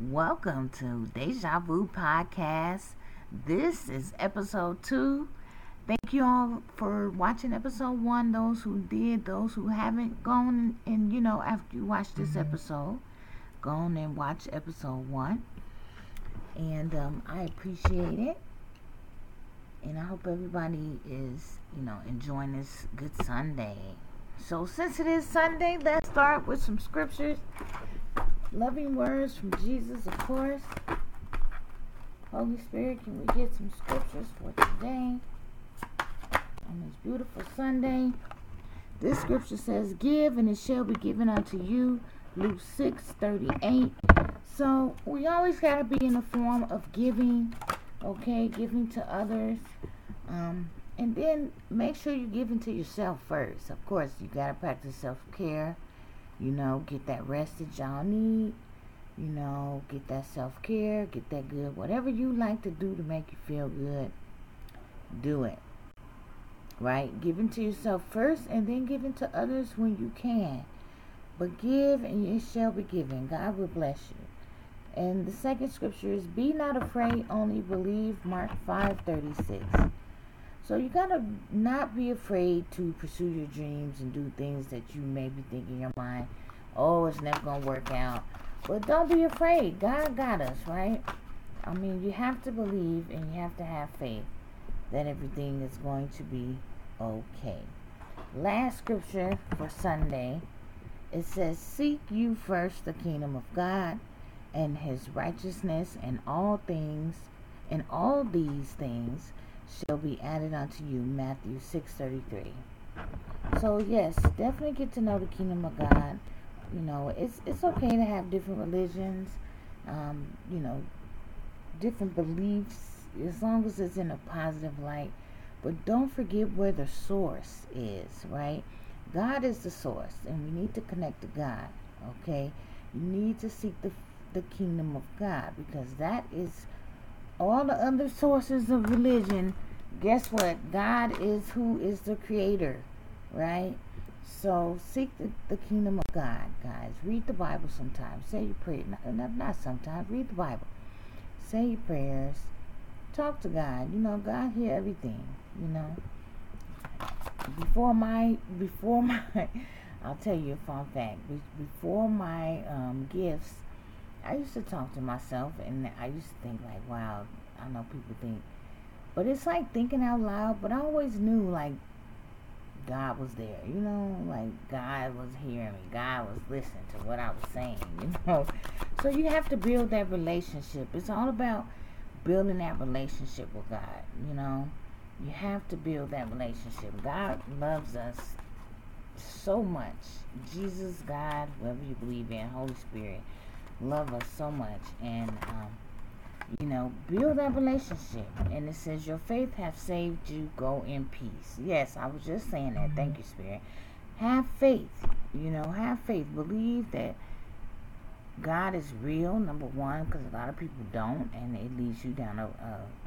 Welcome to Deja Vu Podcast. This is episode two. Thank you all for watching episode one. Those who did, those who haven't gone and you know, after you watch this episode, go on and watch episode one. And um, I appreciate it. And I hope everybody is, you know, enjoying this good Sunday. So since it is Sunday, let's start with some scriptures. Loving words from Jesus, of course. Holy Spirit, can we get some scriptures for today? On this beautiful Sunday. This scripture says, Give and it shall be given unto you. Luke 6 38. So we always got to be in the form of giving, okay? Giving to others. Um, and then make sure you're giving to yourself first. Of course, you got to practice self care you know, get that rest that y'all need. You know, get that self care, get that good. Whatever you like to do to make you feel good, do it. Right? Giving to yourself first and then giving to others when you can. But give and it shall be given. God will bless you. And the second scripture is be not afraid, only believe. Mark five thirty six. So you gotta not be afraid to pursue your dreams and do things that you may be thinking in your mind, oh, it's never gonna work out. But don't be afraid. God got us, right? I mean, you have to believe and you have to have faith that everything is going to be okay. Last scripture for Sunday it says, Seek you first the kingdom of God and his righteousness, and all things, and all these things shall be added unto you. Matthew 6:33. So yes, definitely get to know the kingdom of God. You know, it's it's okay to have different religions, um, you know, different beliefs as long as it's in a positive light. But don't forget where the source is, right? God is the source, and we need to connect to God. Okay, you need to seek the the kingdom of God because that is all the other sources of religion, guess what? God is who is the creator, right? So seek the, the kingdom of God, guys. Read the Bible sometimes. Say your prayer. Not, not sometimes. Read the Bible. Say your prayers. Talk to God. You know, God hear everything. You know. Before my, before my, I'll tell you a fun fact. Before my um, gifts, I used to talk to myself, and I used to think like, wow, I know people think, but it's like thinking out loud. But I always knew like God was there, you know, like God was hearing me, God was listening to what I was saying, you know. So you have to build that relationship. It's all about building that relationship with God, you know. You have to build that relationship. God loves us so much. Jesus, God, whoever you believe in, Holy Spirit love us so much and um, you know build that relationship. And it says your faith have saved you. Go in peace. Yes i was just saying that. Thank you spirit. Have faith you know have faith. Believe that god is real number one because a lot of people don't and it leads you down a,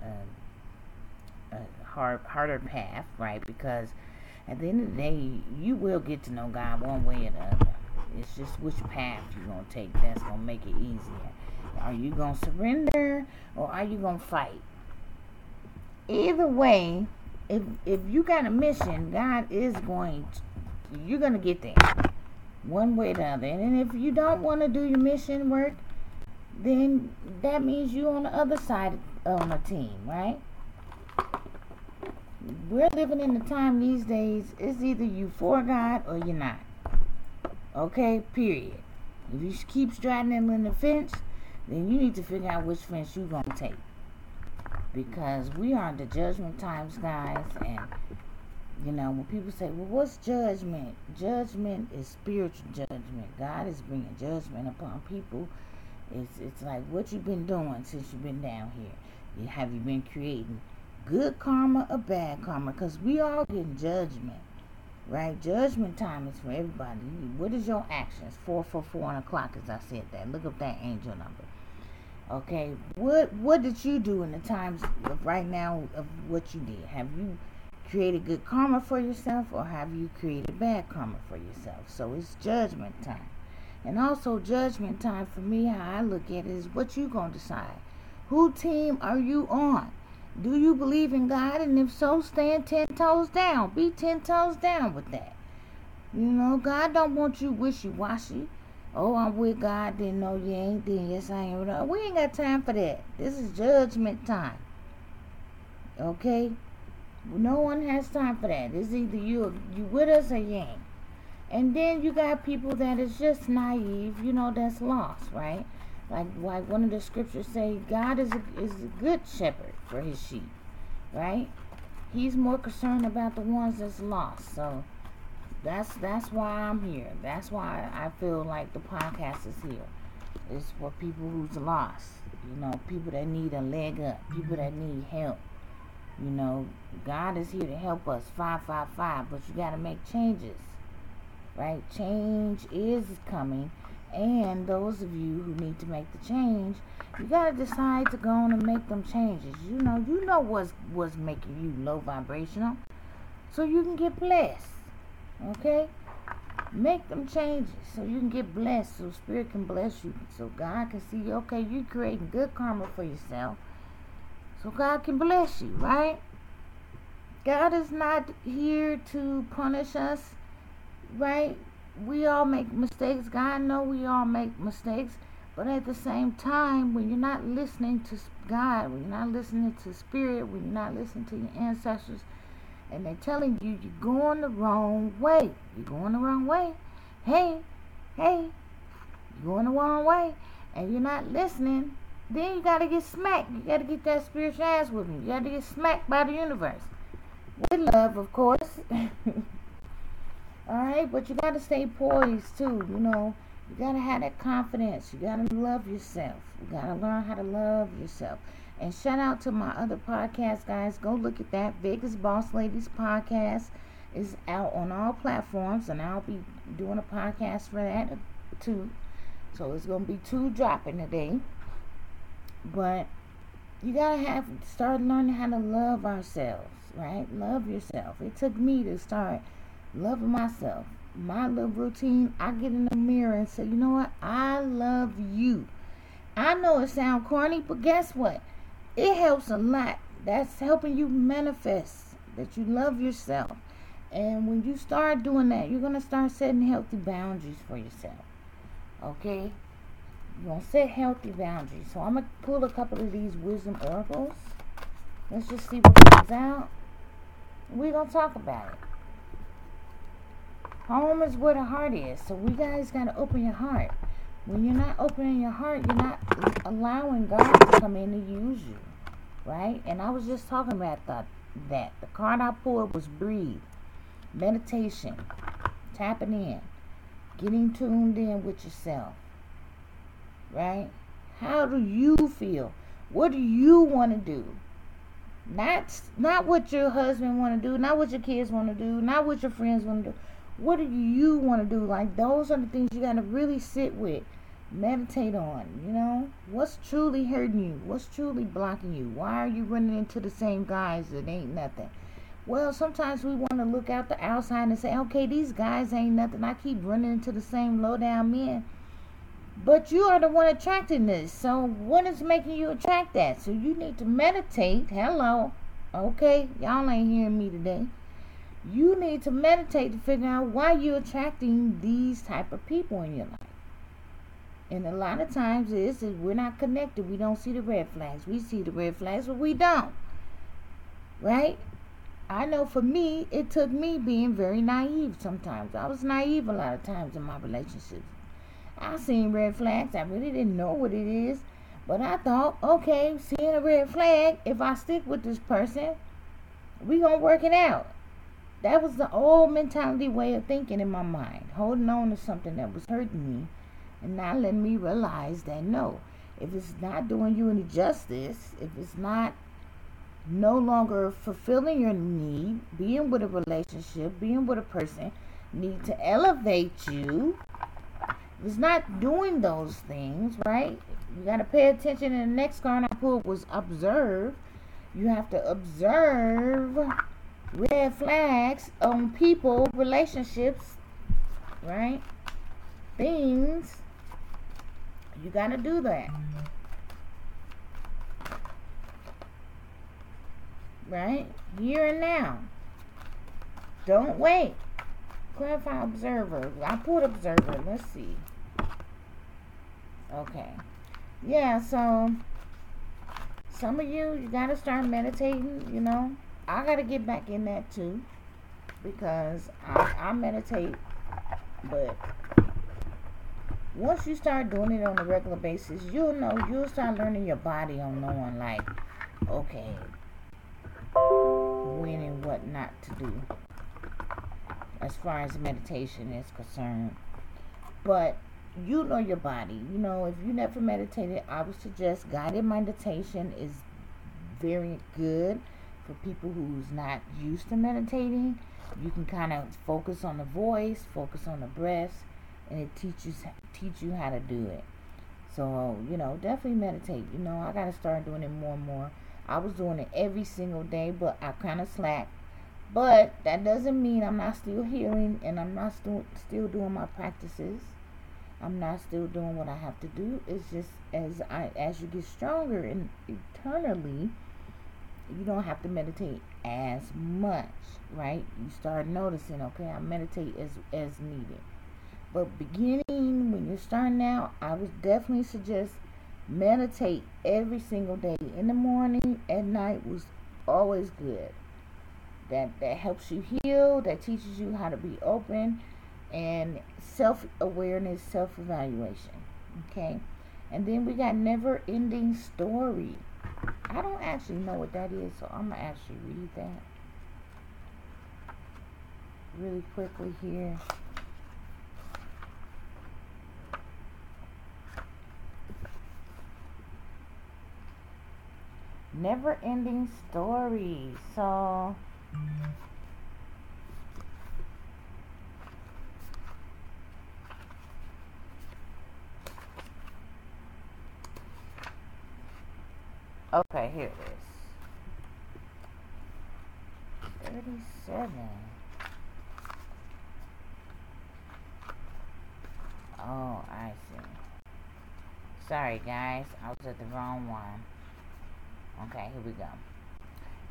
a, a, hard harder path right? Because at the end of the day you will get to know god one way or the other it's just which path you're going to take that's going to make it easier. Are you going to surrender or are you going to fight? Either way, if if you got a mission, God is going to, you're going to get there. One way or the other. And if you don't want to do your mission work, then that means you're on the other side on the team, right? We're living in the time these days, it's either you for God or you're not. Okay, period. If you keep straddling in the fence, then you need to figure out which fence you're going to take. Because we are the judgment times, guys, and you know, when people say, well, what's judgment? Judgment is spiritual judgment. God is bringing judgment upon people. It's, it's like what you've been doing since you've been down here. Have you been creating good karma or bad karma? Because we all get judgment right? Judgment time is for everybody. What is your actions? Four for four on o'clock, as I said that. Look up that angel number. Okay, what what did you do in the times of right now of what you did? Have you created good karma for yourself, or have you created bad karma for yourself? So it's judgment time. And also judgment time for me, how I look at it is what you gonna decide. Who team are you on? Do you believe in God? And if so, stand ten toes down. Be ten toes down with that. You know, God don't want you wishy-washy. Oh, I'm with God. Then no, you ain't. Then yes, I am. We ain't got time for that. This is judgment time. Okay? No one has time for that. It's either you you with us or you ain't. And then you got people that is just naive, you know, that's lost, right? Like like one of the scriptures say, God is a, is a good shepherd for his sheep, right? He's more concerned about the ones that's lost. So that's that's why I'm here. That's why I feel like the podcast is here. It's for people who's lost. You know, people that need a leg up, people that need help. You know, God is here to help us. Five five five, but you gotta make changes right? Change is coming, and those of you who need to make the change, you gotta decide to go on and make them changes. You know, you know what's what's making you low vibrational, so you can get blessed. Okay, make them changes so you can get blessed, so Spirit can bless you, so God can see. Okay, you're creating good karma for yourself, so God can bless you, right? God is not here to punish us right? We all make mistakes. God know we all make mistakes. But at the same time, when you're not listening to God, when you're not listening to Spirit, when you're not listening to your ancestors, and they're telling you you're going the wrong way, you're going the wrong way. Hey, hey, you're going the wrong way, and you're not listening, then you got to get smacked. You got to get that spiritual ass with me. You got to get smacked by the universe. With love, of course. All right, but you got to stay poised too. You know, you got to have that confidence. You got to love yourself. You got to learn how to love yourself. And shout out to my other podcast, guys. Go look at that. Vegas Boss Ladies podcast is out on all platforms, and I'll be doing a podcast for that too. So it's gonna be two dropping today. But you gotta have start learning how to love ourselves, right? Love yourself. It took me to start loving myself. My little routine, I get in the mirror and say, you know what? I love you. I know it sounds corny, but guess what? It helps a lot. That's helping you manifest that you love yourself. And when you start doing that, you're going to start setting healthy boundaries for yourself. Okay? You're going to set healthy boundaries. So I'm going to pull a couple of these wisdom oracles. Let's just see what comes out. We're going to talk about it. Home is where the heart is. So we guys got to open your heart. When you're not opening your heart, you're not allowing God to come in and use you. Right? And I was just talking about that. that. The card I pulled was breathe. Meditation. Tapping in. Getting tuned in with yourself. Right? How do you feel? What do you want to do? Not not what your husband want to do, not what your kids want to do, not what your friends want to do what do you want to do? Like, those are the things you got to really sit with, meditate on. You know, what's truly hurting you? What's truly blocking you? Why are you running into the same guys that ain't nothing? Well, sometimes we want to look out the outside and say, okay, these guys ain't nothing. I keep running into the same low down men. But you are the one attracting this. So, what is making you attract that? So, you need to meditate. Hello. Okay, y'all ain't hearing me today you need to meditate to figure out why you're attracting these type of people in your life. And a lot of times is is we're not connected. We don't see the red flags. We see the red flags, but we don't. Right? I know for me, it took me being very naive sometimes. I was naive a lot of times in my relationships. I seen red flags. I really didn't know what it is. But I thought, okay, seeing a red flag, if I stick with this person, we gonna work it out. That was the old mentality way of thinking in my mind, holding on to something that was hurting me and not letting me realize that no, if it's not doing you any justice, if it's not no longer fulfilling your need, being with a relationship, being with a person, need to elevate you. If it's not doing those things, right? You got to pay attention. And the next card I pulled was observe. You have to observe red flags on people, relationships, right? things, you got to do that. Right? Here and now. Don't wait. Clarify observer. I put observer. Let's see. Okay. Yeah, so some of you, you got to start meditating, you know. I got to get back in that too because I, I meditate, but once you start doing it on a regular basis, you'll know, you'll start learning your body on knowing, like, okay, when and what not to do as far as meditation is concerned. But you know your body. You know, if you never meditated, I would suggest guided meditation is very good for people who's not used to meditating. You can kind of focus on the voice, focus on the breath, and it teaches teach you how to do it. So, you know, definitely meditate. You know, I got to start doing it more and more. I was doing it every single day, but I kind of slacked. But that doesn't mean I'm not still healing and I'm not still still doing my practices. I'm not still doing what I have to do. It's just as I as you get stronger and eternally, you don't have to meditate as much, right? You start noticing, okay, I meditate as as needed. But beginning when you're starting out, I would definitely suggest meditate every single day. In the morning, at night was always good. That that helps you heal, that teaches you how to be open and self awareness, self evaluation. Okay? And then we got never ending story. I don't actually know what that is, so I'm going to actually read that really quickly here. Never ending story. So. Okay, here it is. 37. Oh, I see. Sorry, guys. I was at the wrong one. Okay, here we go.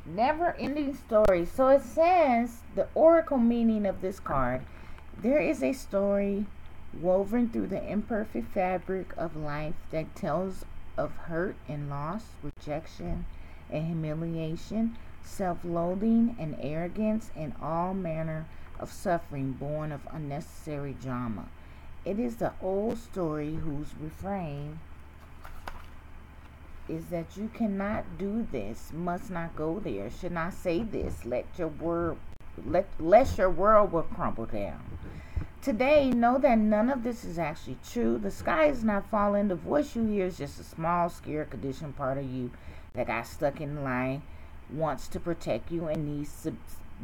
Never ending story. So it says the oracle meaning of this card there is a story woven through the imperfect fabric of life that tells of hurt and loss, rejection and humiliation, self loathing and arrogance, and all manner of suffering born of unnecessary drama. It is the old story whose refrain is that you cannot do this, must not go there, should not say this, let your word let lest your world will crumble down. Today, know that none of this is actually true. The sky is not falling. The voice you hear is just a small, scared, conditioned part of you that got stuck in line, wants to protect you, and needs to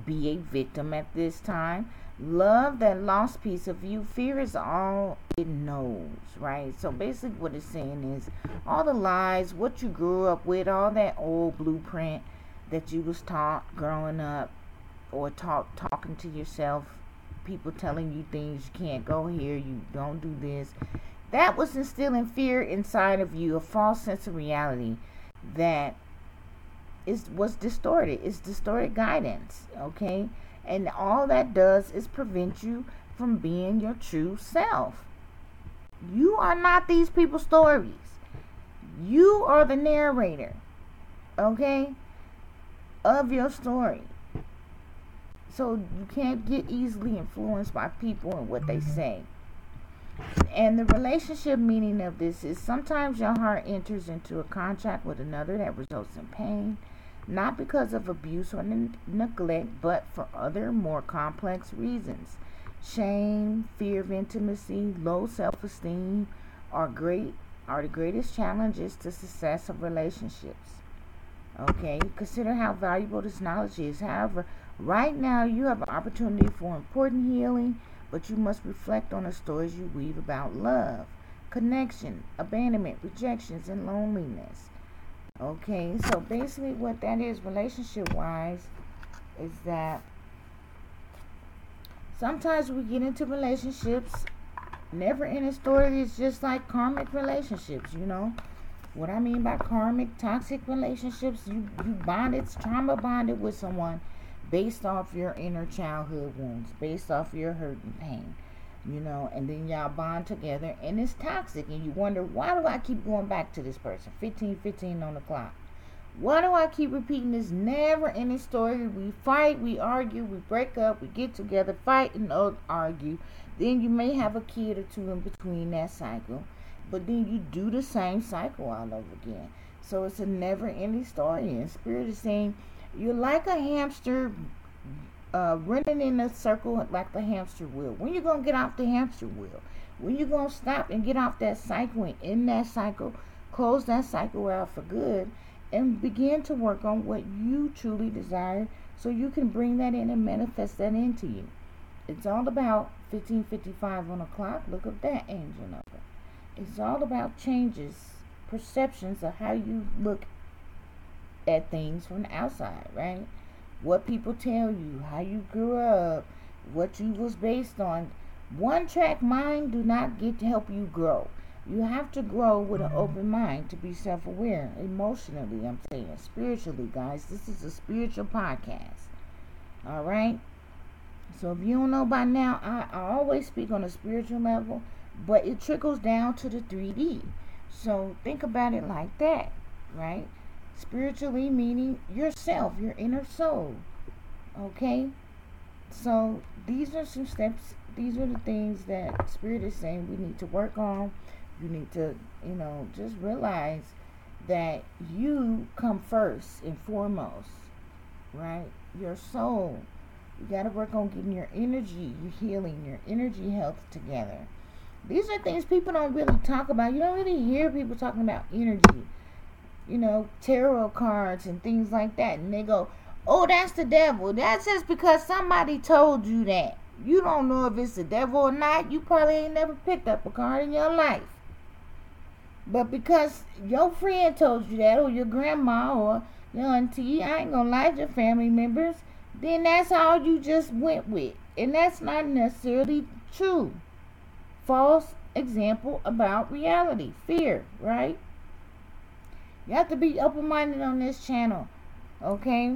be a victim at this time. Love that lost piece of you. Fear is all it knows, right? So basically, what it's saying is all the lies, what you grew up with, all that old blueprint that you was taught growing up, or talk talking to yourself people telling you things you can't go here, you don't do this. That was instilling fear inside of you, a false sense of reality that is was distorted. It's distorted guidance, okay? And all that does is prevent you from being your true self. You are not these people's stories. You are the narrator, okay, of your story. So you can't get easily influenced by people and what they say. And the relationship meaning of this is sometimes your heart enters into a contract with another that results in pain, not because of abuse or ne- neglect, but for other more complex reasons. Shame, fear of intimacy, low self-esteem are great are the greatest challenges to success of relationships. Okay, consider how valuable this knowledge is. However, Right now, you have an opportunity for important healing, but you must reflect on the stories you weave about love, connection, abandonment, rejections, and loneliness. Okay, so basically, what that is, relationship wise, is that sometimes we get into relationships never ending story is just like karmic relationships, you know. What I mean by karmic toxic relationships, you you bonded, trauma bonded with someone based off your inner childhood wounds, based off your hurt and pain, you know, and then y'all bond together and it's toxic and you wonder why do I keep going back to this person? 15 15 on the clock. Why do I keep repeating this never ending story? We fight, we argue, we break up, we get together, fight and argue. Then you may have a kid or two in between that cycle but then you do the same cycle all over again. So it's a never ending story. And Spirit is saying you're like a hamster uh, running in a circle like the hamster wheel. When you to get off the hamster wheel? When you to stop and get off that cycle and in that cycle, close that cycle out for good and begin to work on what you truly desire so you can bring that in and manifest that into you. It's all about 1555 on the clock. Look up that angel number. It's all about changes, perceptions of how you look at things from the outside, right? What people tell you, how you grew up, what you was based on. One track mind do not get to help you grow. You have to grow with an mm-hmm. open mind to be self aware emotionally. I'm saying spiritually, guys. This is a spiritual podcast. All right. So if you don't know by now, I, I always speak on a spiritual level but it trickles down to the 3D. So think about it like that, right? Spiritually meaning yourself, your inner soul. Okay? So these are some steps, these are the things that Spirit is saying we need to work on. You need to, you know, just realize that you come first and foremost, right? Your soul. You got to work on getting your energy, your healing, your energy health together. These are things people don't really talk about. You don't really hear people talking about energy, you know, tarot cards and things like that. And they go, oh, that's the devil. That's just because somebody told you that. You don't know if it's the devil or not. You probably ain't never picked up a card in your life. But because your friend told you that, or your grandma, or your auntie, I ain't gonna lie, your family members, then that's all you just went with. And that's not necessarily true false example about reality, fear, right? You have to be open minded on this channel, okay?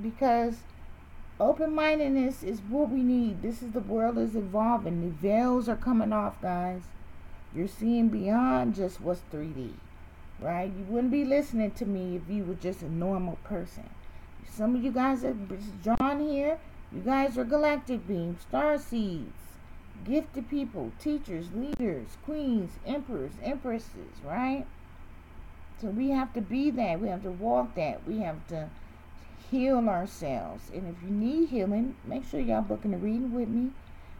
Because open mindedness is what we need. This is the world is evolving. The veils are coming off, guys. You're seeing beyond just what's 3D, right? You wouldn't be listening to me if you were just a normal person. Some of you guys are drawn here. You guys are galactic beings, star seeds gifted people, teachers, leaders, queens, emperors, empresses, right? So we have to be that. We have to walk that. We have to heal ourselves. And if you need healing, make sure y'all booking a reading with me.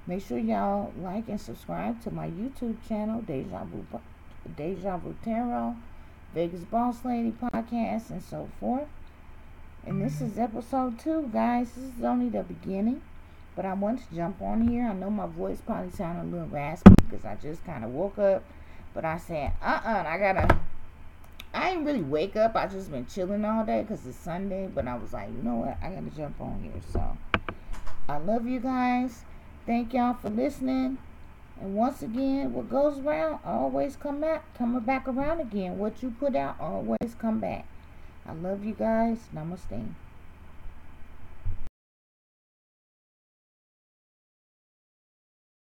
Make sure y'all like and subscribe to my YouTube channel, Deja Vu, Deja Vu Tarot, Vegas Boss Lady Podcast, and so forth. And this is episode two, guys. This is only the beginning. But I want to jump on here. I know my voice probably sounded a little raspy because I just kind of woke up. But I said, uh-uh, I gotta... I ain't really wake up. I just been chilling all day because it's Sunday. But I was like, you know what? I gotta jump on here. So, I love you guys. Thank y'all for listening. And once again, what goes around always come back, coming back around again. What you put out always come back. I love you guys. Namaste.